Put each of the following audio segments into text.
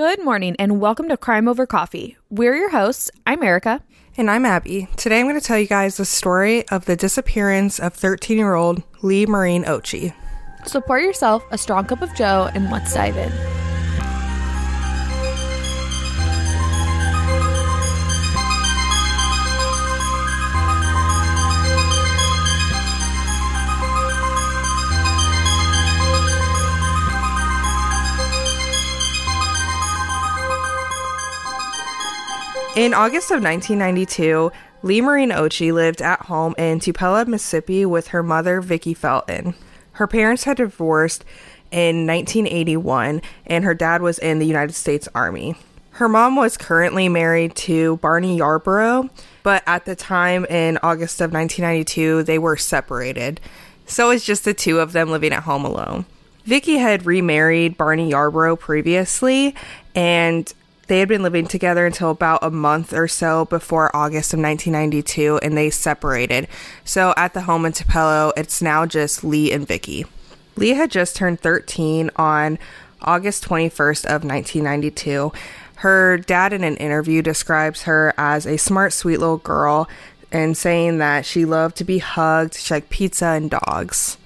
Good morning and welcome to Crime Over Coffee. We're your hosts. I'm Erica. And I'm Abby. Today I'm going to tell you guys the story of the disappearance of 13 year old Leigh Marine Occhi. So pour yourself a strong cup of Joe and let's dive in. In August of 1992, Leigh Marine Occhi lived at home in Tupelo, Mississippi with her mother, Vicki Felton. Her parents had divorced in 1981, and her dad was in the United States Army. Her mom was currently married to Barney Yarborough, but at the time in August of 1992, they were separated. So it's just the two of them living at home alone. Vicki had remarried Barney Yarborough previously, and they had been living together until about a month or so before August of 1992, and they separated. So at the home in Tupelo, it's now just Leigh and Vicki. Leigh had just turned 13 on August 21st of 1992. Her dad in an interview describes her as a smart, sweet little girl and saying that she loved to be hugged, she liked pizza and dogs.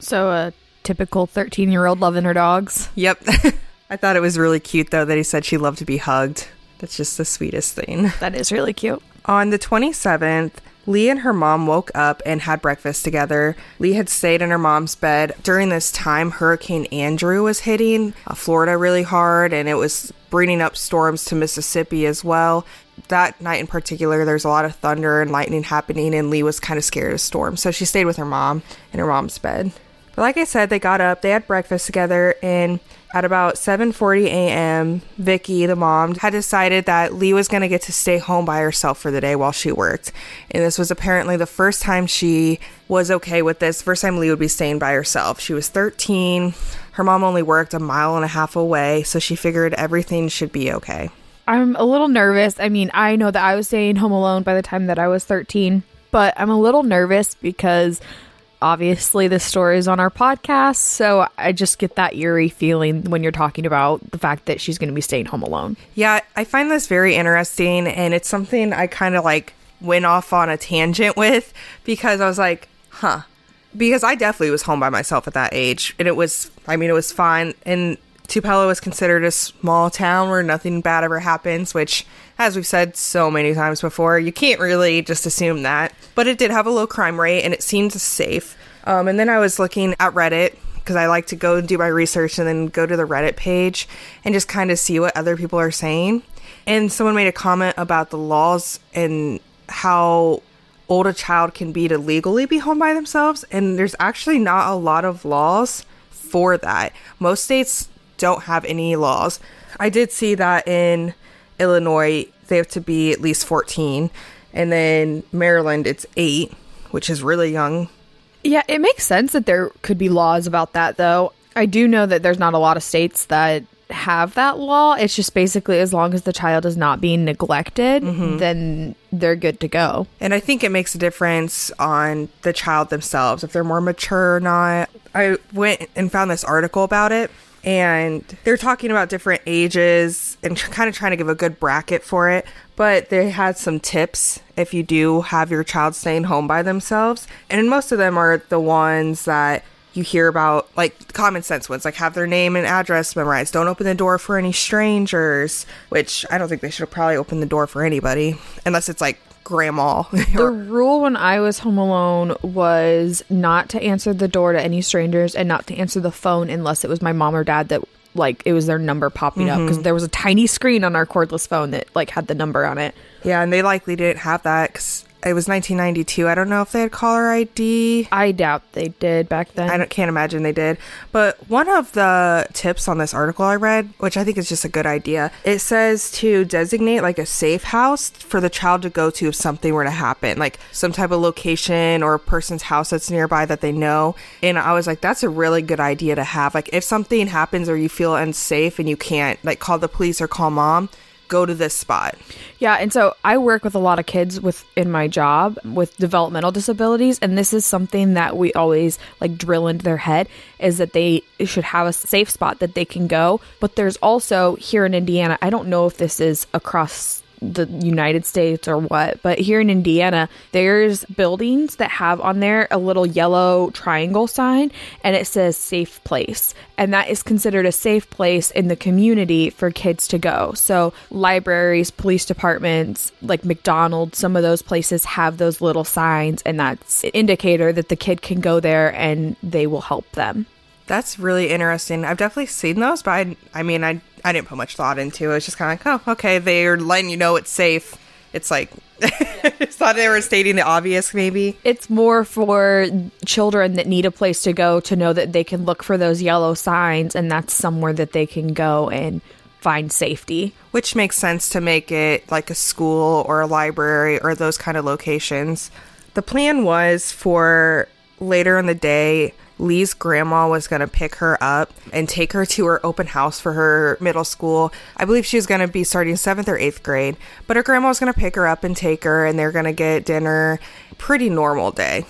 So a typical 13 year old loving her dogs. Yep. I thought it was really cute, though, that he said she loved to be hugged. That's just the sweetest thing. That is really cute. On the 27th, Leigh and her mom woke up and had breakfast together. Leigh had stayed in her mom's bed. During this time, Hurricane Andrew was hitting uh, Florida really hard and it was bringing up storms to Mississippi as well. That night in particular, there's a lot of thunder and lightning happening, and Leigh was kind of scared of storms. So she stayed with her mom in her mom's bed. But like I said, they got up, they had breakfast together, and at about 7:40 a.m., Vicki, the mom, had decided that Leigh was going to get to stay home by herself for the day while she worked. And this was apparently the first time she was okay with this. First time Leigh would be staying by herself. She was 13. Her mom only worked a mile and a half away, so she figured everything should be okay. I'm a little nervous. I mean, I know that I was staying home alone by the time that I was 13, but I'm a little nervous because obviously this story is on our podcast so i just get that eerie feeling when you're talking about the fact that she's going to be staying home alone Yeah, I find this very interesting, and it's something I kind of like went off on a tangent with because I was like, huh. Because I definitely was home by myself at that age, and it was, I mean, it was fine. And Tupelo is considered a small town where nothing bad ever happens, which, as we've said so many times before, you can't really just assume that. But it did have a low crime rate, and it seemed safe. Um, and then I was looking at Reddit because I like to go and do my research and then go to the Reddit page and just kind of see what other people are saying. And someone made a comment about the laws and how old a child can be to legally be home by themselves. And there's actually not a lot of laws for that. Most states don't have any laws. I did see that in Illinois, they have to be at least 14. And then Maryland, it's eight, which is really young. yeah it makes sense that there could be laws about that though i do know that there's not a lot of states that have that law it's just basically as long as the child is not being neglected mm-hmm. then they're good to go And I think it makes a difference on the child themselves, if they're more mature or not. I went and found this article about it, and they're talking about different ages and tr- kind of trying to give a good bracket for it. But they had some tips if you do have your child staying home by themselves. And most of them are the ones that you hear about, like common sense ones, like have their name and address memorized. Don't open the door for any strangers, which I don't think they should probably open the door for anybody unless it's like grandma. the rule when i was home alone was not to answer the door to any strangers and not to answer the phone unless it was my mom or dad that like it was their number popping up mm-hmm. because there was a tiny screen on our cordless phone that like had the number on it Yeah, and they likely didn't have that because it was 1992. I don't know if they had caller ID. i doubt they did back then I can't imagine they did. But one of the tips on this article I read, which I think is just a good idea, it says to designate like a safe house for the child to go to if something were to happen, like some type of location or a person's house that's nearby that they know. And I was like, that's a really good idea to have. Like if something happens or you feel unsafe and you can't like call the police or call mom, go to this spot. Yeah, and so I work with a lot of kids with in my job with developmental disabilities and this is something that we always like drill into their head is that they should have a safe spot that they can go. But there's also here in Indiana, I don't know if this is across the United States or what, but here in Indiana, there's buildings that have on there a little yellow triangle sign and it says safe place. And that is considered a safe place in the community for kids to go. So, libraries, police departments, like McDonald's, some of those places have those little signs, and that's an indicator that the kid can go there and they will help them. That's really interesting. I've definitely seen those, but I, I mean, I, I didn't put much thought into it. It's just kind of like, oh, okay, they're letting you know it's safe. It's like, I just thought they were stating the obvious, maybe. It's more for children that need a place to go to know that they can look for those yellow signs and that's somewhere that they can go and find safety. Which makes sense to make it like a school or a library or those kind of locations. The plan was for later in the day, Leigh's grandma was going to pick her up and take her to her open house for her middle school. I believe she was going to be starting seventh or eighth grade, but her grandma was going to pick her up and take her, and they're going to get dinner. Pretty normal day.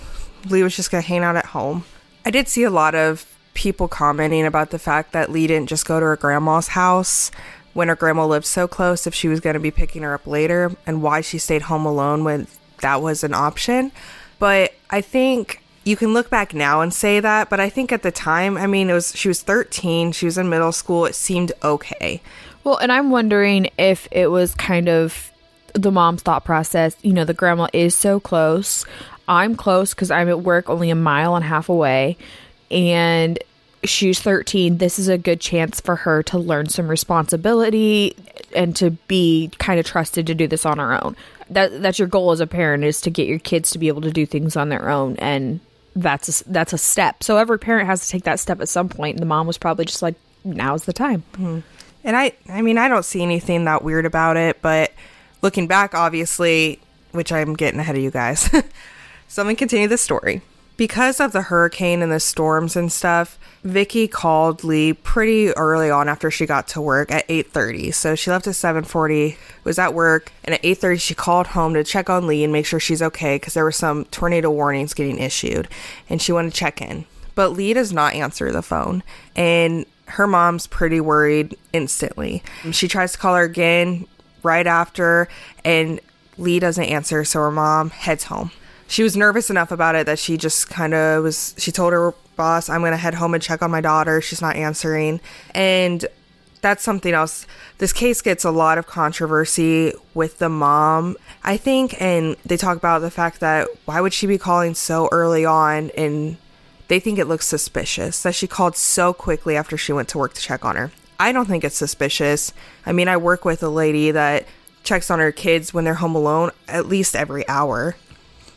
Leigh was just going to hang out at home. I did see a lot of people commenting about the fact that Leigh didn't just go to her grandma's house when her grandma lived so close if she was going to be picking her up later and why she stayed home alone when that was an option. But I think you can look back now and say that, but I think at the time, I mean, it was she was 13, she was in middle school, it seemed okay. Well, and I'm wondering if it was kind of the mom's thought process. You know, the grandma is so close. I'm close because I'm at work only a mile and a half away. And she's 13. This is a good chance for her to learn some responsibility and to be kind of trusted to do this on her own. That that's your goal as a parent is to get your kids to be able to do things on their own and that's a, that's a step. So every parent has to take that step at some point and the mom was probably just like now's the time. Mm-hmm. And I I mean I don't see anything that weird about it, but looking back obviously, which I'm getting ahead of you guys. so I'm to continue the story because of the hurricane and the storms and stuff, Vicki called Leigh pretty early on after she got to work at 8:30. So she left at 7:40, was at work, and at 8:30 she called home to check on Leigh and make sure she's okay because there were some tornado warnings getting issued, and she wanted to check in. But Leigh does not answer the phone, and her mom's pretty worried instantly. She tries to call her again right after, and Leigh doesn't answer, so her mom heads home she was nervous enough about it that she just kind of was she told her boss i'm going to head home and check on my daughter. She's not answering. And that's something else. This case gets a lot of controversy with the mom i think and they talk about the fact that why would she be calling so early on? And they think it looks suspicious that she called so quickly after she went to work to check on her. I don't think it's suspicious. I mean i work with a lady that checks on her kids when they're home alone at least every hour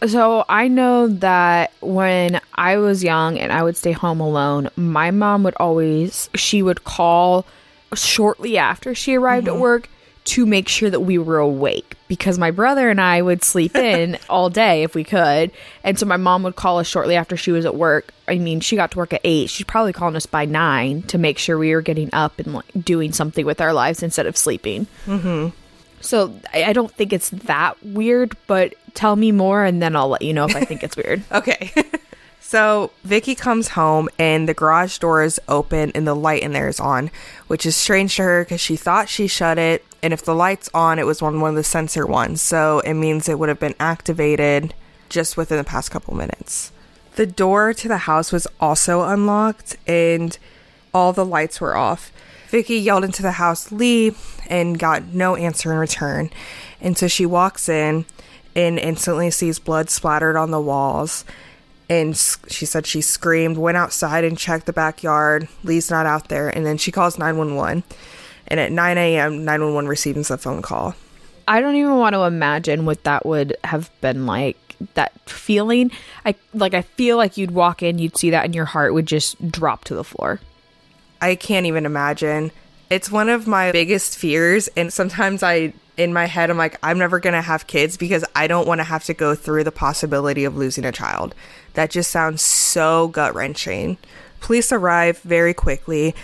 so I know that when I was young and I would stay home alone, my mom would always she would call shortly after she arrived mm-hmm. at work to make sure that we were awake because my brother and I would sleep in all day if we could. And so my mom would call us shortly after she was at work. I mean, she got to work at 8. She's probably calling us by 9 to make sure we were getting up and like doing something with our lives instead of sleeping. hmm So I, don't think it's that weird, but tell me more and then I'll let you know if I think it's weird. okay. so Vicki comes home and the garage door is open and the light in there is on, which is strange to her because she thought she shut it. And if the light's on, it was on one of the sensor ones. So it means it would have been activated just within the past couple minutes. The door to the house was also unlocked and all the lights were off. Vicki yelled into the house, Leigh, and got no answer in return. And so she walks in and instantly sees blood splattered on the walls. And she said she screamed, went outside and checked the backyard. Leigh's not out there. And then she calls 911. And at 9 a.m., 911 receives a phone call. I don't even want to imagine what that would have been like. That feeling, I like. I feel like you'd walk in, you'd see that, and your heart would just drop to the floor. I can't even imagine. It's one of my biggest fears, and sometimes I in my head, I'm like, I'm never going to have kids because I don't want to have to go through the possibility of losing a child. That just sounds so gut wrenching. Police arrive very quickly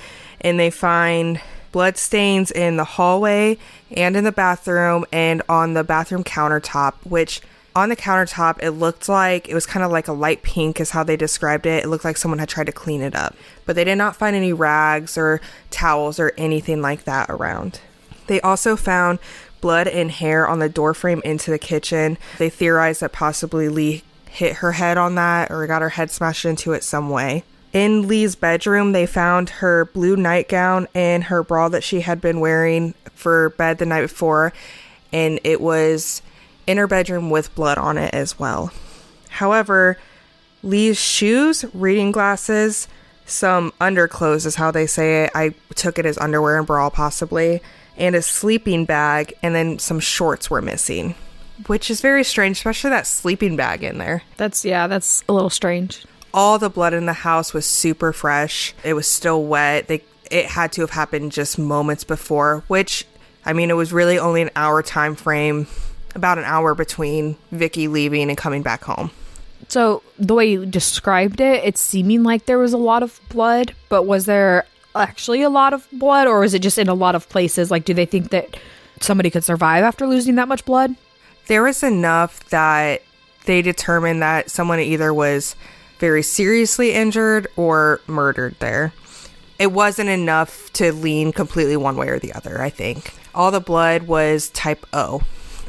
and they find blood stains in the hallway and in the bathroom and on the bathroom countertop, which on the countertop it looked like it was kind of like a light pink is how they described it. It looked like someone had tried to clean it up. But they did not find any rags or towels or anything like that around. They also found blood and hair on the doorframe into the kitchen. They theorized that possibly Leigh hit her head on that or got her head smashed into it some way. In Leigh's bedroom, they found her blue nightgown and her bra that she had been wearing for bed the night before, and it was in her bedroom with blood on it as well. However, Leigh's shoes, reading glasses, some underclothes is how they say it. I took it as underwear and bra, possibly, and a sleeping bag, and then some shorts were missing, which is very strange, especially that sleeping bag in there. That's yeah, that's a little strange. All the blood in the house was super fresh. It was still wet. They it had to have happened just moments before, which I mean, it was really only an hour time frame, about an hour between Vicki leaving and coming back home. So the way you described it, it's seeming like there was a lot of blood, but was there actually a lot of blood, or was it just in a lot of places? Like, do they think that somebody could survive after losing that much blood? There was enough that they determined that someone either was very seriously injured or murdered there. It wasn't enough to lean completely one way or the other, I think. All the blood was type O,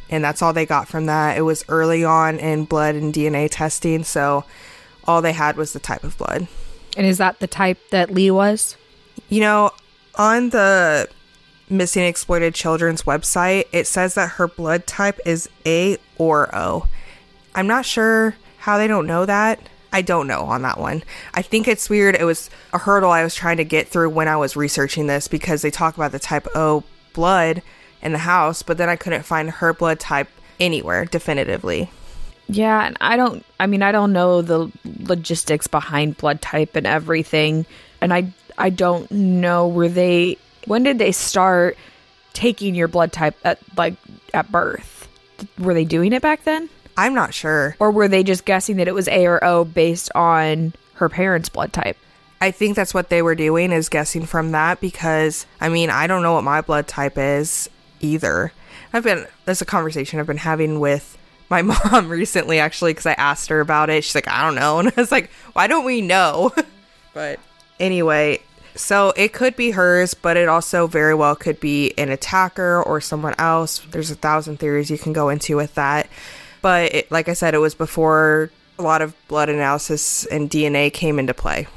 and that's all they got from that. It was early on in blood and DNA testing, so all they had was the type of blood. And is that the type that Leigh was? You know, on the Missing Exploited Children's website, it says that her blood type is A or O. I'm not sure how they don't know that. I don't know on that one. I think it's weird. It was a hurdle I was trying to get through when I was researching this because they talk about the type O blood in the house, but then I couldn't find her blood type anywhere definitively. Yeah, and I don't I mean I don't know the logistics behind blood type and everything. And I I don't know where they when did they start taking your blood type at like at birth? Were they doing it back then? I'm not sure. Or were they just guessing that it was A or O based on her parents' blood type? I think that's what they were doing is guessing from that because I mean, I don't know what my blood type is either. I've been there's a conversation I've been having with my mom recently actually because I asked her about it. She's like, I don't know. And I was like, why don't we know? but anyway, so it could be hers, but it also very well could be an attacker or someone else. There's a thousand theories you can go into with that. But it, like I said, it was before a lot of blood analysis and DNA came into play.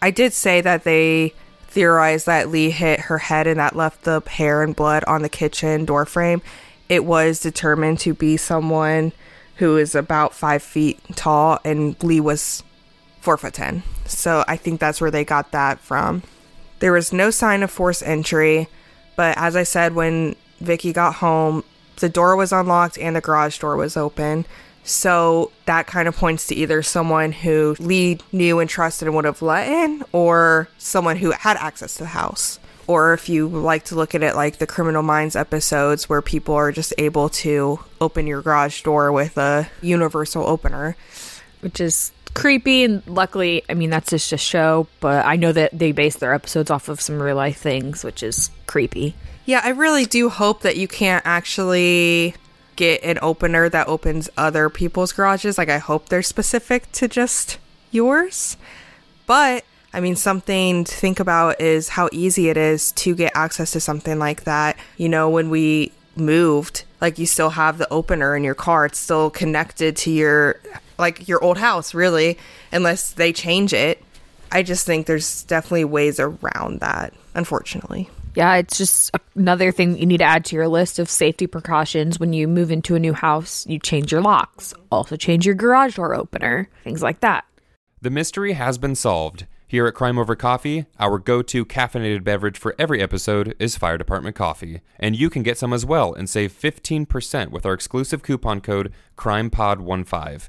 I did say that they theorized that Leigh hit her head and that left the hair and blood on the kitchen door frame. It was determined to be someone who is about five feet tall, and Leigh was four foot ten. So I think that's where they got that from. There was no sign of forced entry, but as I said, when Vicki got home, the door was unlocked and the garage door was open. So that kind of points to either someone who Leigh knew and trusted and would have let in, or someone who had access to the house. Or if you like to look at it like the Criminal Minds episodes where people are just able to open your garage door with a universal opener. Which is creepy and luckily i mean that's just a show but i know that they base their episodes off of some real life things which is creepy Yeah, I really do hope that you can't actually get an opener that opens other people's garages. Like, I hope they're specific to just yours. But, I mean, something to think about is how easy it is to get access to something like that. You know, when we moved, like, you still have the opener in your car, it's still connected to your, like, your old house, really, unless they change it. I just think there's definitely ways around that, unfortunately. Yeah it's just another thing you need to add to your list of safety precautions when you move into a new house you change your locks also change your garage door opener things like that The mystery has been solved. Here at Crime Over Coffee, our go to caffeinated beverage for every episode is Fire Department Coffee. And you can get some as well and save 15% with our exclusive coupon code CrimePod15.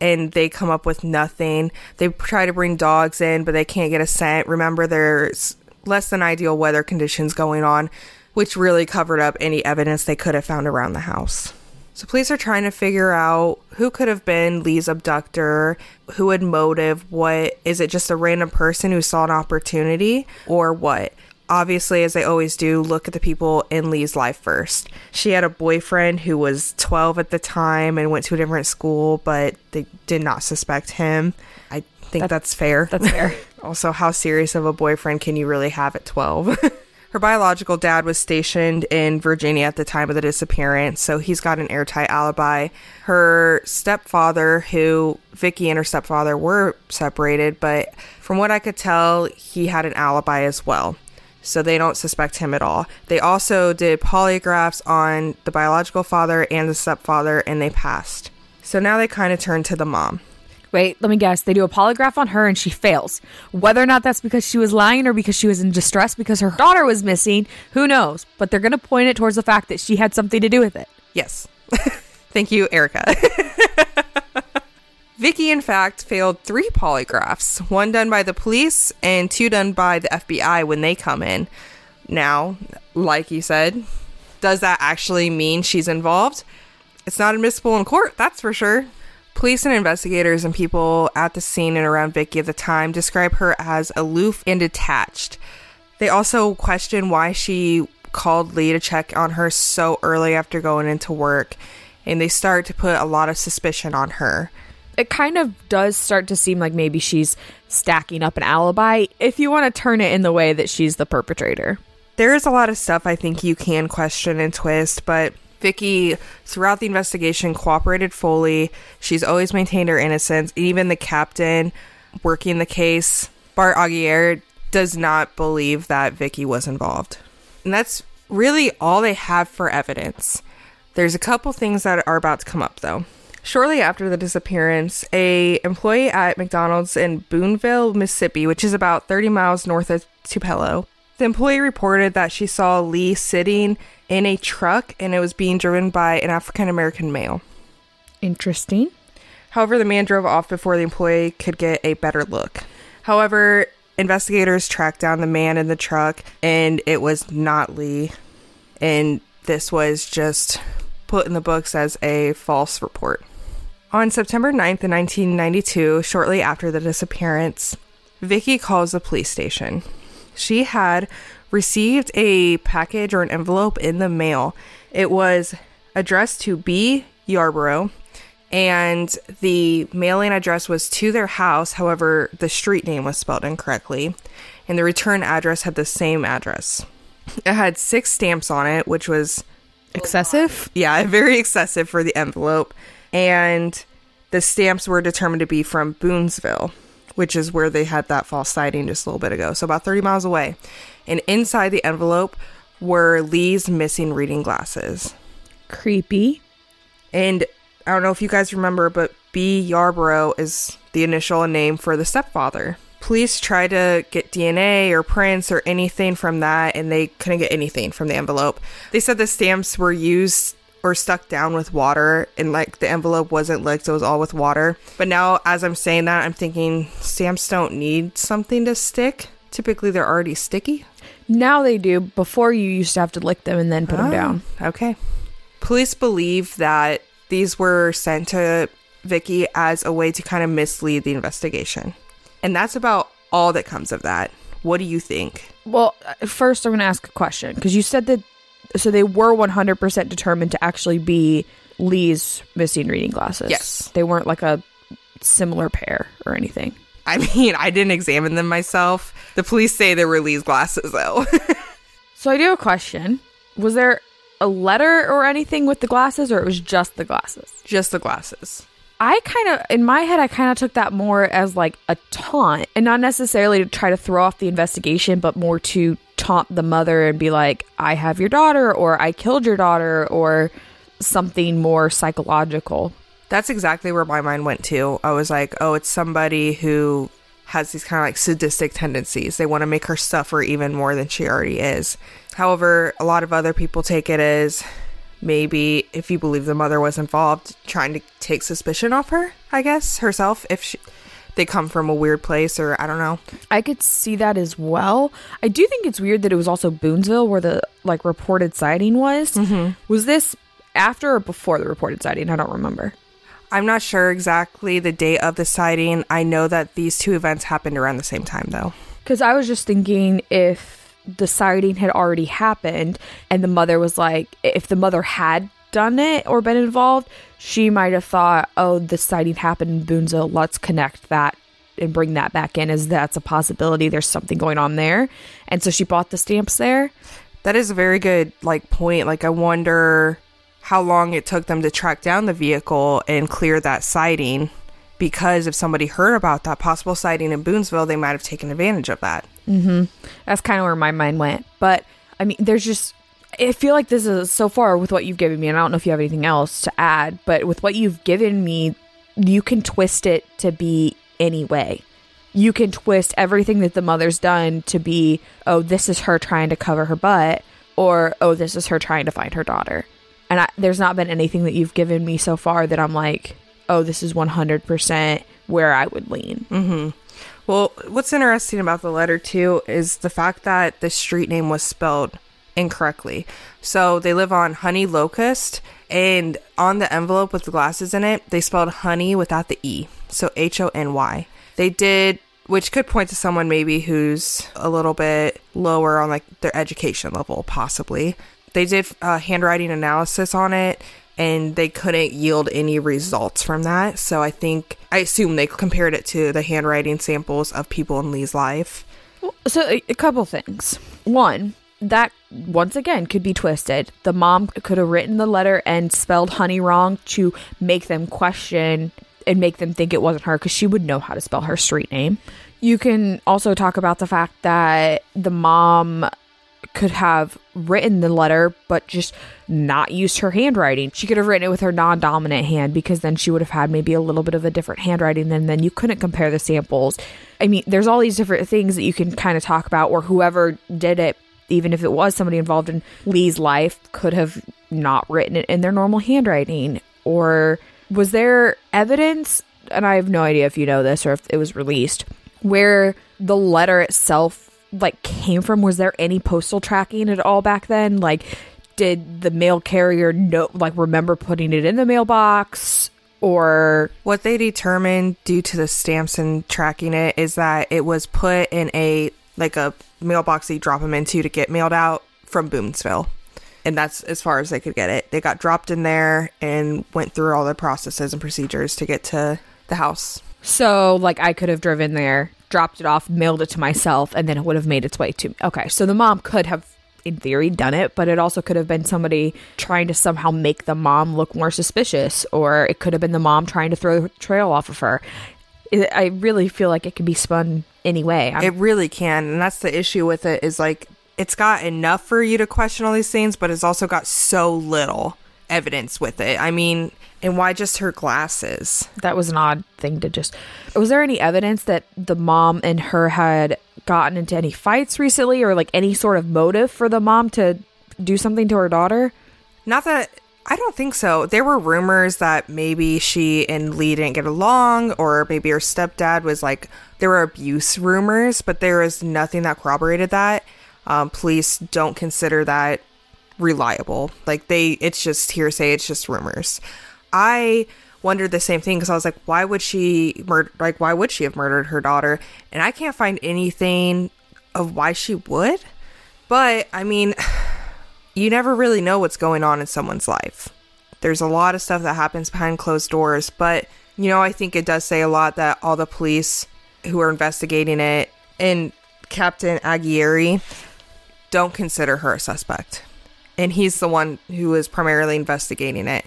and they come up with nothing. They try to bring dogs in, but they can't get a scent. Remember, there's less than ideal weather conditions going on, which really covered up any evidence they could have found around the house. So, police are trying to figure out who could have been Leigh's abductor, who had motive, what is it just a random person who saw an opportunity, or what? Obviously, as they always do, look at the people in Leigh's life first. She had a boyfriend who was 12 at the time and went to a different school, but they did not suspect him. I think That- that's fair. That's fair. also, how serious of a boyfriend can you really have at 12? Her biological dad was stationed in Virginia at the time of the disappearance, so he's got an airtight alibi. Her stepfather, who Vicki and her stepfather were separated, but from what I could tell, he had an alibi as well. So they don't suspect him at all. They also did polygraphs on the biological father and the stepfather, and they passed. So now they kind of turn to the mom. Wait, let me guess. They do a polygraph on her and she fails. Whether or not that's because she was lying or because she was in distress because her daughter was missing, who knows? But they're going to point it towards the fact that she had something to do with it. Yes. Thank you, Erica. Vicki, in fact, failed three polygraphs one done by the police and two done by the FBI when they come in. Now, like you said, does that actually mean she's involved? It's not admissible in court, that's for sure. Police and investigators and people at the scene and around Vicki at the time describe her as aloof and detached. They also question why she called Leigh to check on her so early after going into work, and they start to put a lot of suspicion on her. It kind of does start to seem like maybe she's stacking up an alibi if you want to turn it in the way that she's the perpetrator. There is a lot of stuff I think you can question and twist, but Vicki, throughout the investigation, cooperated fully. She's always maintained her innocence. Even the captain working the case, Bart Aguirre, does not believe that Vicki was involved. And that's really all they have for evidence. There's a couple things that are about to come up though. Shortly after the disappearance, a employee at McDonald's in Booneville, Mississippi, which is about 30 miles north of Tupelo, the employee reported that she saw Leigh sitting in a truck and it was being driven by an African American male. Interesting. However, the man drove off before the employee could get a better look. However, investigators tracked down the man in the truck and it was not Leigh. And this was just put in the books as a false report. On September 9th, 1992, shortly after the disappearance, Vicki calls the police station. She had received a package or an envelope in the mail. It was addressed to B. Yarborough, and the mailing address was to their house. However, the street name was spelled incorrectly, and the return address had the same address. It had six stamps on it, which was Excessive? yeah, very excessive for the envelope. And the stamps were determined to be from Boonesville, which is where they had that false sighting just a little bit ago. So about 30 miles away. And inside the envelope were Leigh's missing reading glasses. Creepy. And I don't know if you guys remember, but B. Yarborough is the initial name for the stepfather. Police tried to get DNA or prints or anything from that, and they couldn't get anything from the envelope. They said the stamps were used or stuck down with water, and like the envelope wasn't licked, it was all with water. But now, as I'm saying that, I'm thinking stamps don't need something to stick. Typically, they're already sticky. Now they do. Before you used to have to lick them and then put them Oh, down. Okay. Police believe that these were sent to Vicki as a way to kind of mislead the investigation. And that's about all that comes of that. What do you think? Well, uh, first I'm going to ask a question because you said that so they were 100% determined to actually be Leigh's missing reading glasses. Yes. They weren't like a similar pair or anything. I mean, I didn't examine them myself. The police say they were Leigh's glasses, though. So I do have a question. Was there a letter or anything with the glasses or it was just the glasses? Just the glasses. I kind of, in my head, I kind of took that more as like a taunt and not necessarily to try to throw off the investigation, but more to taunt the mother and be like, I have your daughter or I killed your daughter or something more psychological. That's exactly where my mind went to. I was like, oh, it's somebody who has these kind of like sadistic tendencies. They want to make her suffer even more than she already is. However, a lot of other people take it as maybe if you believe the mother was involved trying to take suspicion off her, I guess, herself if she they come from a weird place or I don't know. I could see that as well. I do think it's weird that it was also Boonesville where the like reported sighting was. Mm-hmm. Was this after or before the reported sighting? I don't remember. I'm not sure exactly the date of the sighting. I know that these two events happened around the same time though. Because I was just thinking if the sighting had already happened and the mother was like, if the mother had done it or been involved, she might have thought, oh, the sighting happened in Boonesville. Let's connect that and bring that back in as that's a possibility. There's something going on there. And so she bought the stamps there. That is a very good like point. Like I wonder how long it took them to track down the vehicle and clear that sighting because if somebody heard about that possible sighting in Boonesville, they might have taken advantage of that. Mm-hmm. That's kind of where my mind went. But I mean, there's just I feel like this is so far with what you've given me, and I don't know if you have anything else to add, but with what you've given me, you can twist it to be any way. You can twist everything that the mother's done to be, oh, this is her trying to cover her butt, or oh, this is her trying to find her daughter. And I, there's not been anything that you've given me so far that I'm like, oh, this is 100% where I would lean. Mm-hmm. Well, what's interesting about the letter, too, is the fact that the street name was spelled incorrectly. So they live on Honey Locust, and on the envelope with the glasses in it, they spelled honey without the E. So H O N Y. They did, which could point to someone maybe who's a little bit lower on like their education level, possibly. They did a handwriting analysis on it and they couldn't yield any results from that. So I think, I assume they compared it to the handwriting samples of people in Leigh's life. So, a, a couple things. One, that once again could be twisted. The mom could have written the letter and spelled honey wrong to make them question and make them think it wasn't her because she would know how to spell her street name. You can also talk about the fact that the mom could have written the letter but just not used her handwriting. She could have written it with her non-dominant hand because then she would have had maybe a little bit of a different handwriting and then you couldn't compare the samples. I mean, there's all these different things that you can kind of talk about or whoever did it even if it was somebody involved in Leigh's life, could have not written it in their normal handwriting? Or was there evidence, and I have no idea if you know this or if it was released, where the letter itself like came from? Was there any postal tracking at all back then? Like, did the mail carrier know, like, remember putting it in the mailbox? Or what they determined due to the stamps and tracking it is that it was put in a like a mailbox that you drop them into to get mailed out from Boonesville. And that's as far as they could get it. They got dropped in there and went through all the processes and procedures to get to the house. So, like, I could have driven there, dropped it off, mailed it to myself, and then it would have made its way to me. Okay, so the mom could have, in theory, done it, but it also could have been somebody trying to somehow make the mom look more suspicious, or it could have been the mom trying to throw the trail off of her. I really feel like it could be spun anyway. I'm- it really can, and that's the issue with it. Is like it's got enough for you to question all these things, but it's also got so little evidence with it. I mean, and why just her glasses? That was an odd thing to just. Was there any evidence that the mom and her had gotten into any fights recently, or like any sort of motive for the mom to do something to her daughter? Not that I don't think so. There were rumors that maybe she and Leigh didn't get along, or maybe her stepdad was like, there were abuse rumors, but there is nothing that corroborated that. Um, police don't consider that reliable. Like, they, it's just hearsay, it's just rumors. I wondered the same thing because I was like, why would she murder, like, why would she have murdered her daughter? And I can't find anything of why she would. But, I mean, you never really know what's going on in someone's life. There's a lot of stuff that happens behind closed doors, but you know, I think it does say a lot that all the police who are investigating it and Captain Aguirre don't consider her a suspect. And he's the one who is primarily investigating it.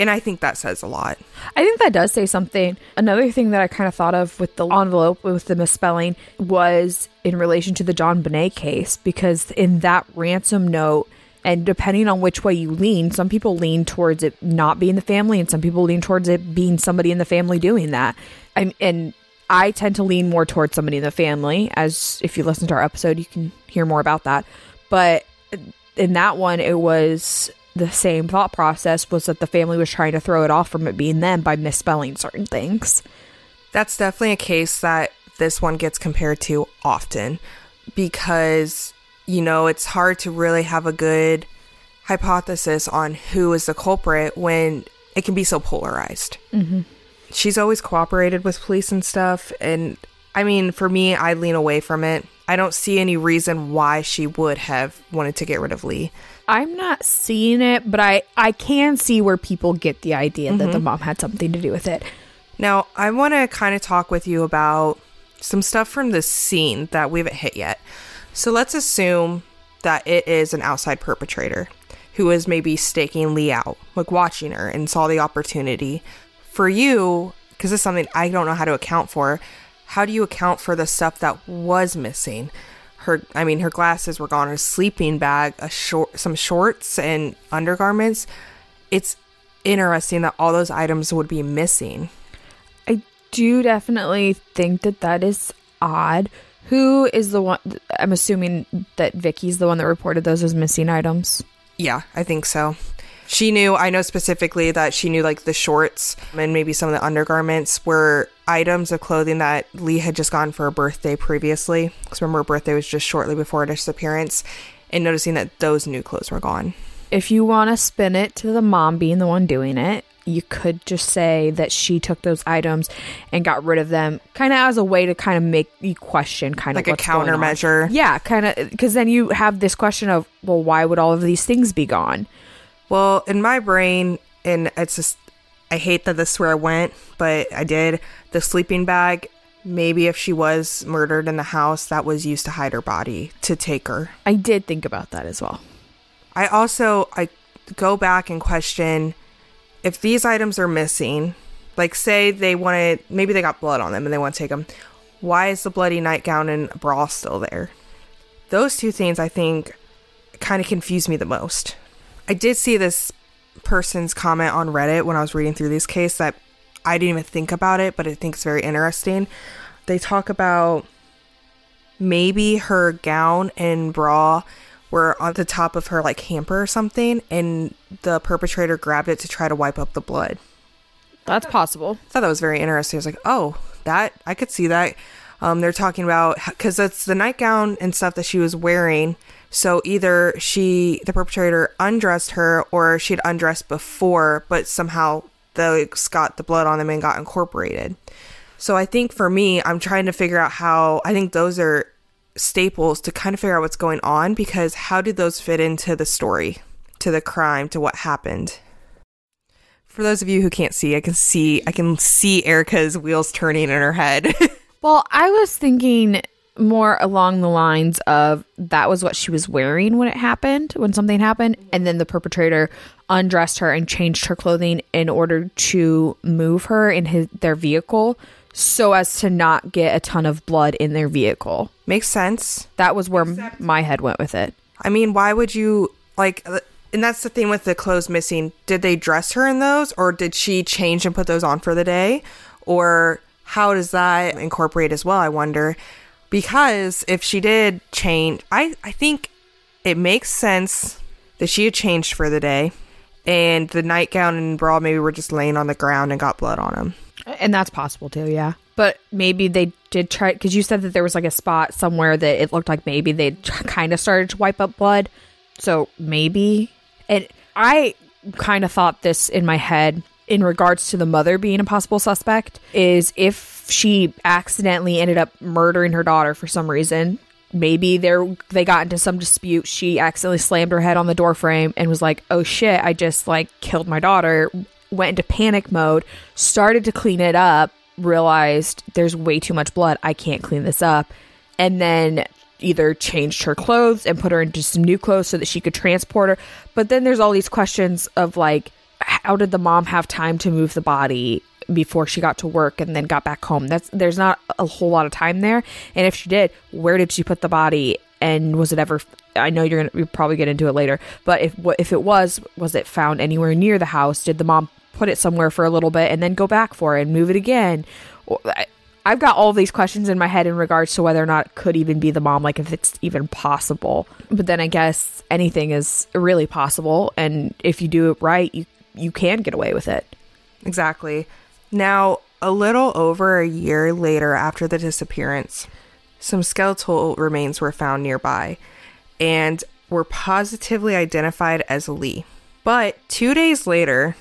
And I think that says a lot. I think that does say something. Another thing that I kind of thought of with the envelope with the misspelling was in relation to the JonBenét case, because in that ransom note, and depending on which way you lean, some people lean towards it not being the family, and some people lean towards it being somebody in the family doing that. And I tend to lean more towards somebody in the family. As if you listen to our episode, you can hear more about that. But in that one, it was the same thought process was that the family was trying to throw it off from it being them by misspelling certain things. That's definitely a case that this one gets compared to often because, you know, it's hard to really have a good hypothesis on who is the culprit when it can be so polarized. Mm-hmm. She's always cooperated with police and stuff. And I mean, for me, I lean away from it. I don't see any reason why she would have wanted to get rid of Leigh. I'm not seeing it, but I I can see where people get the idea that the mm-hmm. mom had something to do with it. Now, I want to kind of talk with you about some stuff from the scene that we haven't hit yet. So let's assume that it is an outside perpetrator who is maybe staking Leigh out, like watching her and saw the opportunity. For you, because it's something I don't know how to account for, how do you account for the stuff that was missing? Her, I mean, her glasses were gone, her sleeping bag, a short, some shorts and undergarments. It's interesting that all those items would be missing. I do definitely think that that is odd. Who is the one? I'm assuming that Vicki's the one that reported those as missing items. Yeah, I think so. She knew, I know specifically that she knew like the shorts and maybe some of the undergarments were items of clothing that Leigh had just gone for a birthday previously. Because remember, her birthday was just shortly before her disappearance. And noticing that those new clothes were gone. If you want to spin it to the mom being the one doing it, you could just say that she took those items and got rid of them kind of as a way to kind of make you question kind Like of a going on. countermeasure. Yeah, kind of because then you have this question of, well, why would all of these things be gone? Well, in my brain, and it's just, I hate that this is where I went, but I did. The sleeping bag, maybe if she was murdered in the house, that was used to hide her body to take her. I did think about that as well. I also I go back and question if these items are missing. Like say they wanted maybe they got blood on them and they want to take them. Why is the bloody nightgown and bra still there? Those two things I think kind of confuse me the most. I did see this person's comment on Reddit when I was reading through this case that I didn't even think about it, but I think it's very interesting. They talk about maybe her gown and bra were on the top of her like hamper or something, and the perpetrator grabbed it to try to wipe up the blood. That's possible. I thought that was very interesting. I was like, oh, that I could see that. Um, they're talking about because it's the nightgown and stuff that she was wearing. So either she, the perpetrator, undressed her, or she'd undressed before, but somehow those got the blood on them and got incorporated. So I think for me, I'm trying to figure out how. I think those are staples to kind of figure out what's going on because how did those fit into the story, to the crime, to what happened? For those of you who can't see, I can see I can see Erica's wheels turning in her head. Well, I was thinking more along the lines of that was what she was wearing when it happened, when something happened, and then the perpetrator undressed her and changed her clothing in order to move her in his their vehicle so as to not get a ton of blood in their vehicle. Makes sense. That was where m- my head went with it. I mean, why would you like? uh, And that's the thing with the clothes missing. Did they dress her in those, or did she change and put those on for the day, or how does that incorporate as well? I wonder. Because if she did change, I I think it makes sense that she had changed for the day, and the nightgown and bra maybe were just laying on the ground and got blood on them. And that's possible too, yeah. But maybe they did try because you said that there was like a spot somewhere that it looked like maybe they kind of started to wipe up blood. So maybe, and I kind of thought this in my head in regards to the mother being a possible suspect is if she accidentally ended up murdering her daughter for some reason. Maybe there they got into some dispute. She accidentally slammed her head on the door frame and was like, "Oh shit! I just like killed my daughter." Went into panic mode, started to clean it up, realized there's way too much blood. I can't clean this up. And then either changed her clothes and put her into some new clothes so that she could transport her. But then there's all these questions of like, how did the mom have time to move the body before she got to work and then got back home? That's there's not a whole lot of time there. And if she did, where did she put the body? And was it ever? I know you're gonna we probably get into it later, but if if it was, was it found anywhere near the house? Did the mom put it somewhere for a little bit and then go back for it and move it again? I've got all these questions in my head in regards to whether or not it could even be the mom, like if it's even possible. But then I guess anything is really possible, and if you do it right, you you can get away with it. Exactly. Now, a little over a year later after the disappearance, some skeletal remains were found nearby and were positively identified as Leigh. But two days later,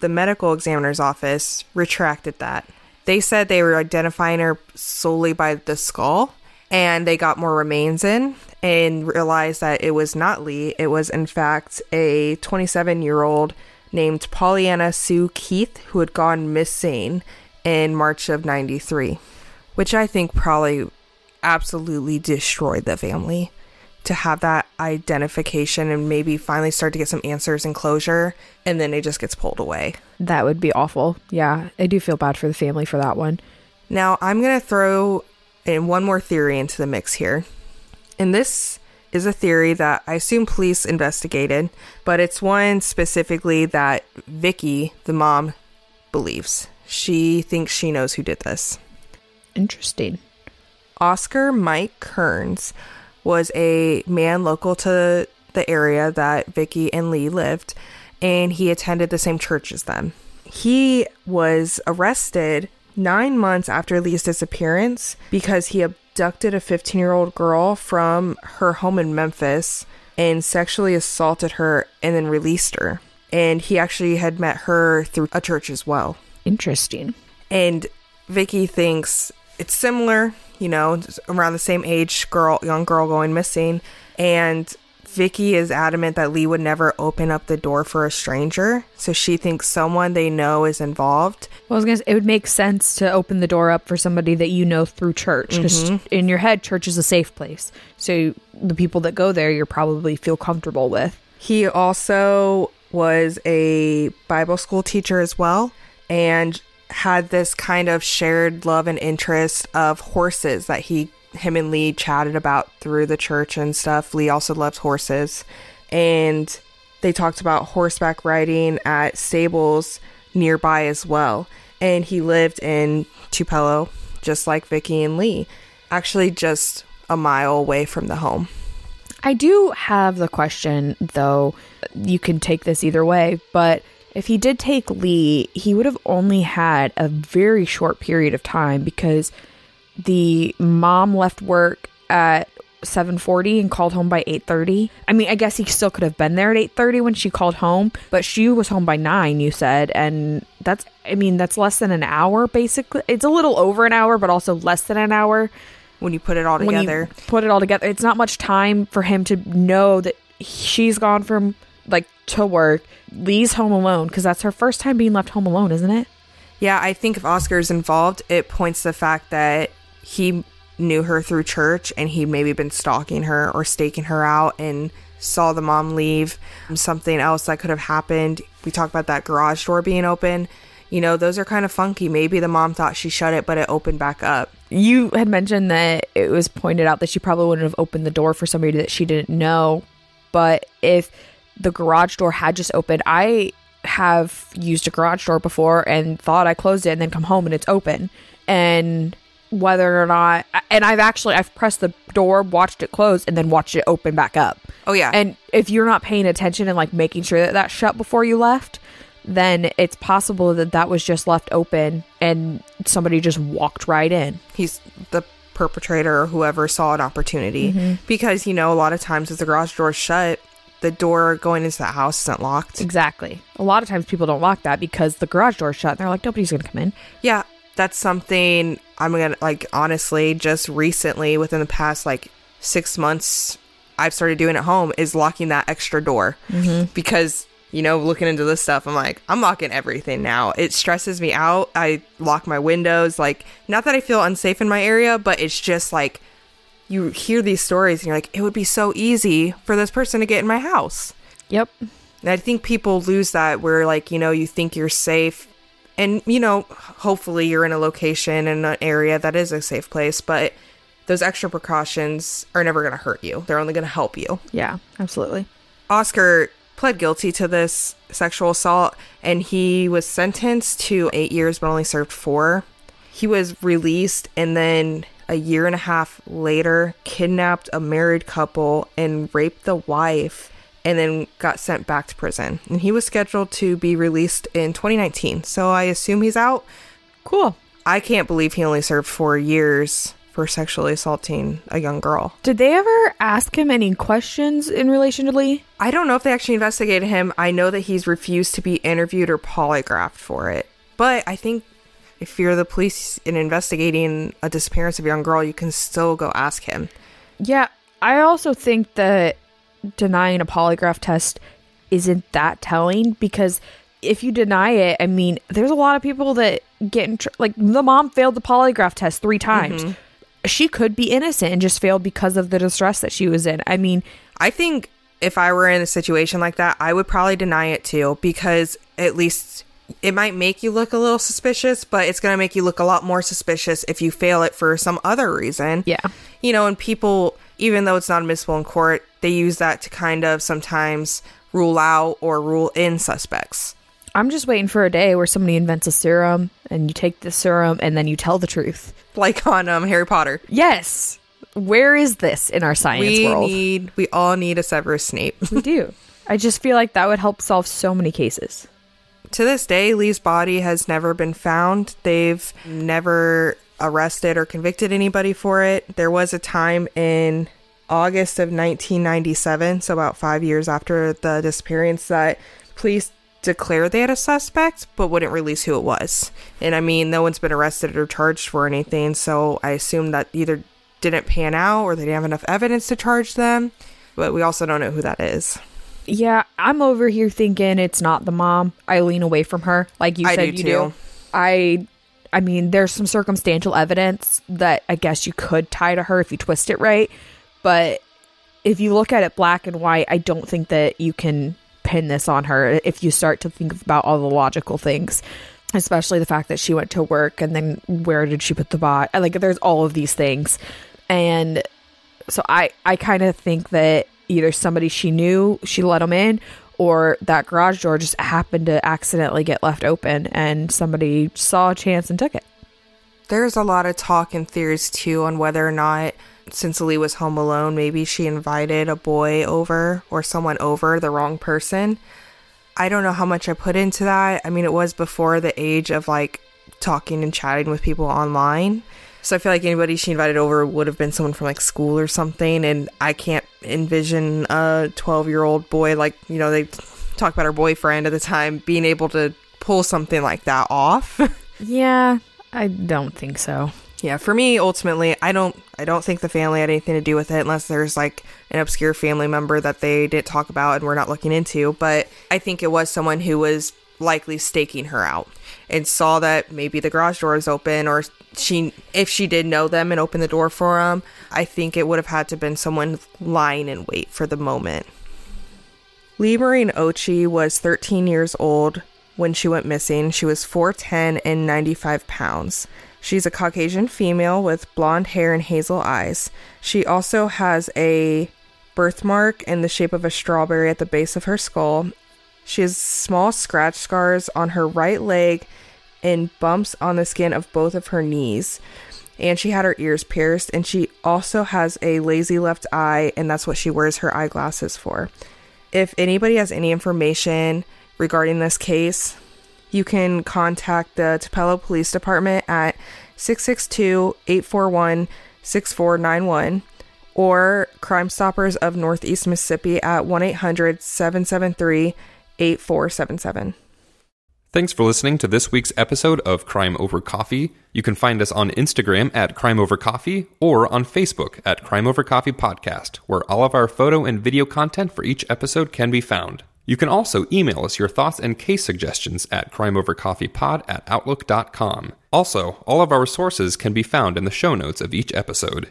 the medical examiner's office retracted that. They said they were identifying her solely by the skull, and they got more remains in and realized that it was not Leigh. It was, in fact, a 27 year old named Pollyanna Sue Keith who had gone missing in March of 93, which I think probably absolutely destroyed the family to have that identification and maybe finally start to get some answers and closure and then it just gets pulled away. That would be awful. Yeah, I do feel bad for the family for that one. Now, I'm going to throw in one more theory into the mix here. And this is a theory that I assume police investigated, but it's one specifically that Vicki, the mom, believes. She thinks she knows who did this. Interesting. Oscar Mike Kearns was a man local to the area that Vicki and Leigh lived, and he attended the same church as them. He was arrested nine months after Leigh's disappearance because he abducted a 15 year old girl from her home in Memphis and sexually assaulted her and then released her. And he actually had met her through a church as well. Interesting. And Vicki thinks it's similar, you know, around the same age girl, young girl going missing. And Vicki is adamant that Leigh would never open up the door for a stranger. So she thinks someone they know is involved. Well, I was gonna say, it would make sense to open the door up for somebody that you know through church because mm-hmm. in your head, church is a safe place. So the people that go there, you probably feel comfortable with. He also was a Bible school teacher as well and had this kind of shared love and interest of horses that he him and Leigh chatted about through the church and stuff. Leigh also loves horses and they talked about horseback riding at stables nearby as well. And he lived in Tupelo just like Vicki and Leigh, actually just a mile away from the home. I do have the question, though. You can take this either way, but if he did take Leigh, he would have only had a very short period of time because the mom left work at 7:40 and called home by 8:30. I mean, I guess he still could have been there at 8:30 when she called home, but she was home by 9, you said, and that's I mean, that's less than an hour basically. It's a little over an hour, but also less than an hour When you put it all when together, you put it all together. It's not much time for him to know that she's gone from like to work, Leigh's home alone because that's her first time being left home alone, isn't it? Yeah, I think if Oscar's involved, it points to the fact that he knew her through church and he'd maybe been stalking her or staking her out and saw the mom leave. Something else that could have happened. We talked about that garage door being open. You know, those are kind of funky. Maybe the mom thought she shut it, but it opened back up. You had mentioned that it was pointed out that she probably wouldn't have opened the door for somebody that she didn't know. But if the garage door had just opened, I have used a garage door before and thought I closed it and then come home and it's open. And whether or not, and I've actually I've pressed the door, watched it close, and then watched it open back up. Oh, yeah. And if you're not paying attention and like making sure that that shut before you left, then it's possible that that was just left open and somebody just walked right in. he's the perpetrator or whoever saw an opportunity. Mm-hmm. Because, you know, a lot of times if the garage door's shut, the door going into the house isn't locked. Exactly. A lot of times people don't lock that because the garage door's shut and they're like, nobody's going to come in. Yeah, that's something I'm gonna like honestly just recently within the past like six months I've started doing at home is locking that extra door. Mm-hmm. Because you know looking into this stuff I'm like I'm locking everything now. It stresses me out. I lock my windows. Like not that I feel unsafe in my area but it's just like you hear these stories and you're like it would be so easy for this person to get in my house. Yep. and I think people lose that where, like, you know, you think you're safe. And, you know, hopefully you're in a location in an area that is a safe place, but those extra precautions are never going to hurt you. They're only going to help you. Yeah, absolutely. Oscar pled guilty to this sexual assault and he was sentenced to eight years but only served four. He was released and then a year and a half later kidnapped a married couple and raped the wife and then got sent back to prison. And he was scheduled to be released in 2019. So I assume he's out. Cool. I can't believe he only served 4 years for sexually assaulting a young girl. Did they ever ask him any questions in relation to Leigh? I don't know if they actually investigated him. I know that he's refused to be interviewed or polygraphed for it. But I think if you're the police in investigating a disappearance of a young girl, you can still go ask him. Yeah, I also think that denying a polygraph test isn't that telling because if you deny it, I mean, there's a lot of people that get in tr- like the mom failed the polygraph test 3 times. Mm-hmm. She could be innocent and just failed because of the distress that she was in. I mean, I think if I were in a situation like that, I would probably deny it too because at least it might make you look a little suspicious, but it's going to make you look a lot more suspicious if you fail it for some other reason. Yeah. You know, and people, even though it's not admissible in court, they use that to kind of sometimes rule out or rule in suspects. I'm just waiting for a day where somebody invents a serum and you take the serum and then you tell the truth. Like on um, Harry Potter. Yes. Where is this in our science We world? need, we all need a Severus Snape. we do. I just feel like that would help solve so many cases. to this day, Leigh's body has never been found. They've never arrested or convicted anybody for it. There was a time in August of 1997, so about five years after the disappearance, that police declared they had a suspect but wouldn't release who it was. And I mean, no one's been arrested or charged for anything, so I assume that either didn't pan out or they didn't have enough evidence to charge them. But we also don't know who that is. Yeah, I'm over here thinking it's not the mom. I lean away from her, like you I said do you too. do. I, I mean, there's some circumstantial evidence that I guess you could tie to her if you twist it right, but if you look at it black and white, I don't think that you can pin this on her if you start to think about all the logical things. Especially the fact that she went to work and then where did she put the bot? Like, there's all of these things, and so I I kind of think that either somebody she knew she let them in or that garage door just happened to accidentally get left open and somebody saw a chance and took it. There's a lot of talk and theories too on whether or not, since Leigh was home alone, maybe she invited a boy over or someone over, the wrong person. I don't know how much I put into that. I mean, it was before the age of like talking and chatting with people online. So I feel like anybody she invited over would have been someone from like school or something. And I can't envision a 12 year old boy, like, you know, they talk about her boyfriend at the time, being able to pull something like that off. Yeah, I don't think so. Yeah, for me, ultimately, I don't, I don't think the family had anything to do with it, unless there's like an obscure family member that they didn't talk about and we're not looking into. But I think it was someone who was likely staking her out and saw that maybe the garage door is open, or she, if she did know them and open the door for them, I think it would have had to been someone lying in wait for the moment. Leigh Marine Occhi was 13 years old when she went missing. She was 4'10 and 95 pounds. She's a Caucasian female with blonde hair and hazel eyes. She also has a birthmark in the shape of a strawberry at the base of her skull. She has small scratch scars on her right leg and bumps on the skin of both of her knees. And she had her ears pierced, and she also has a lazy left eye, and that's what she wears her eyeglasses for. If anybody has any information regarding this case, you can contact the Tupelo Police Department at 662 841 6491 or Crime Stoppers of Northeast Mississippi at 1 800 773 8477. Thanks for listening to this week's episode of Crime Over Coffee. You can find us on Instagram at Crime Over Coffee or on Facebook at Crime Over Coffee Podcast, where all of our photo and video content for each episode can be found. You can also email us your thoughts and case suggestions at crimeovercoffeepod at outlook.com. Also, all of our sources can be found in the show notes of each episode.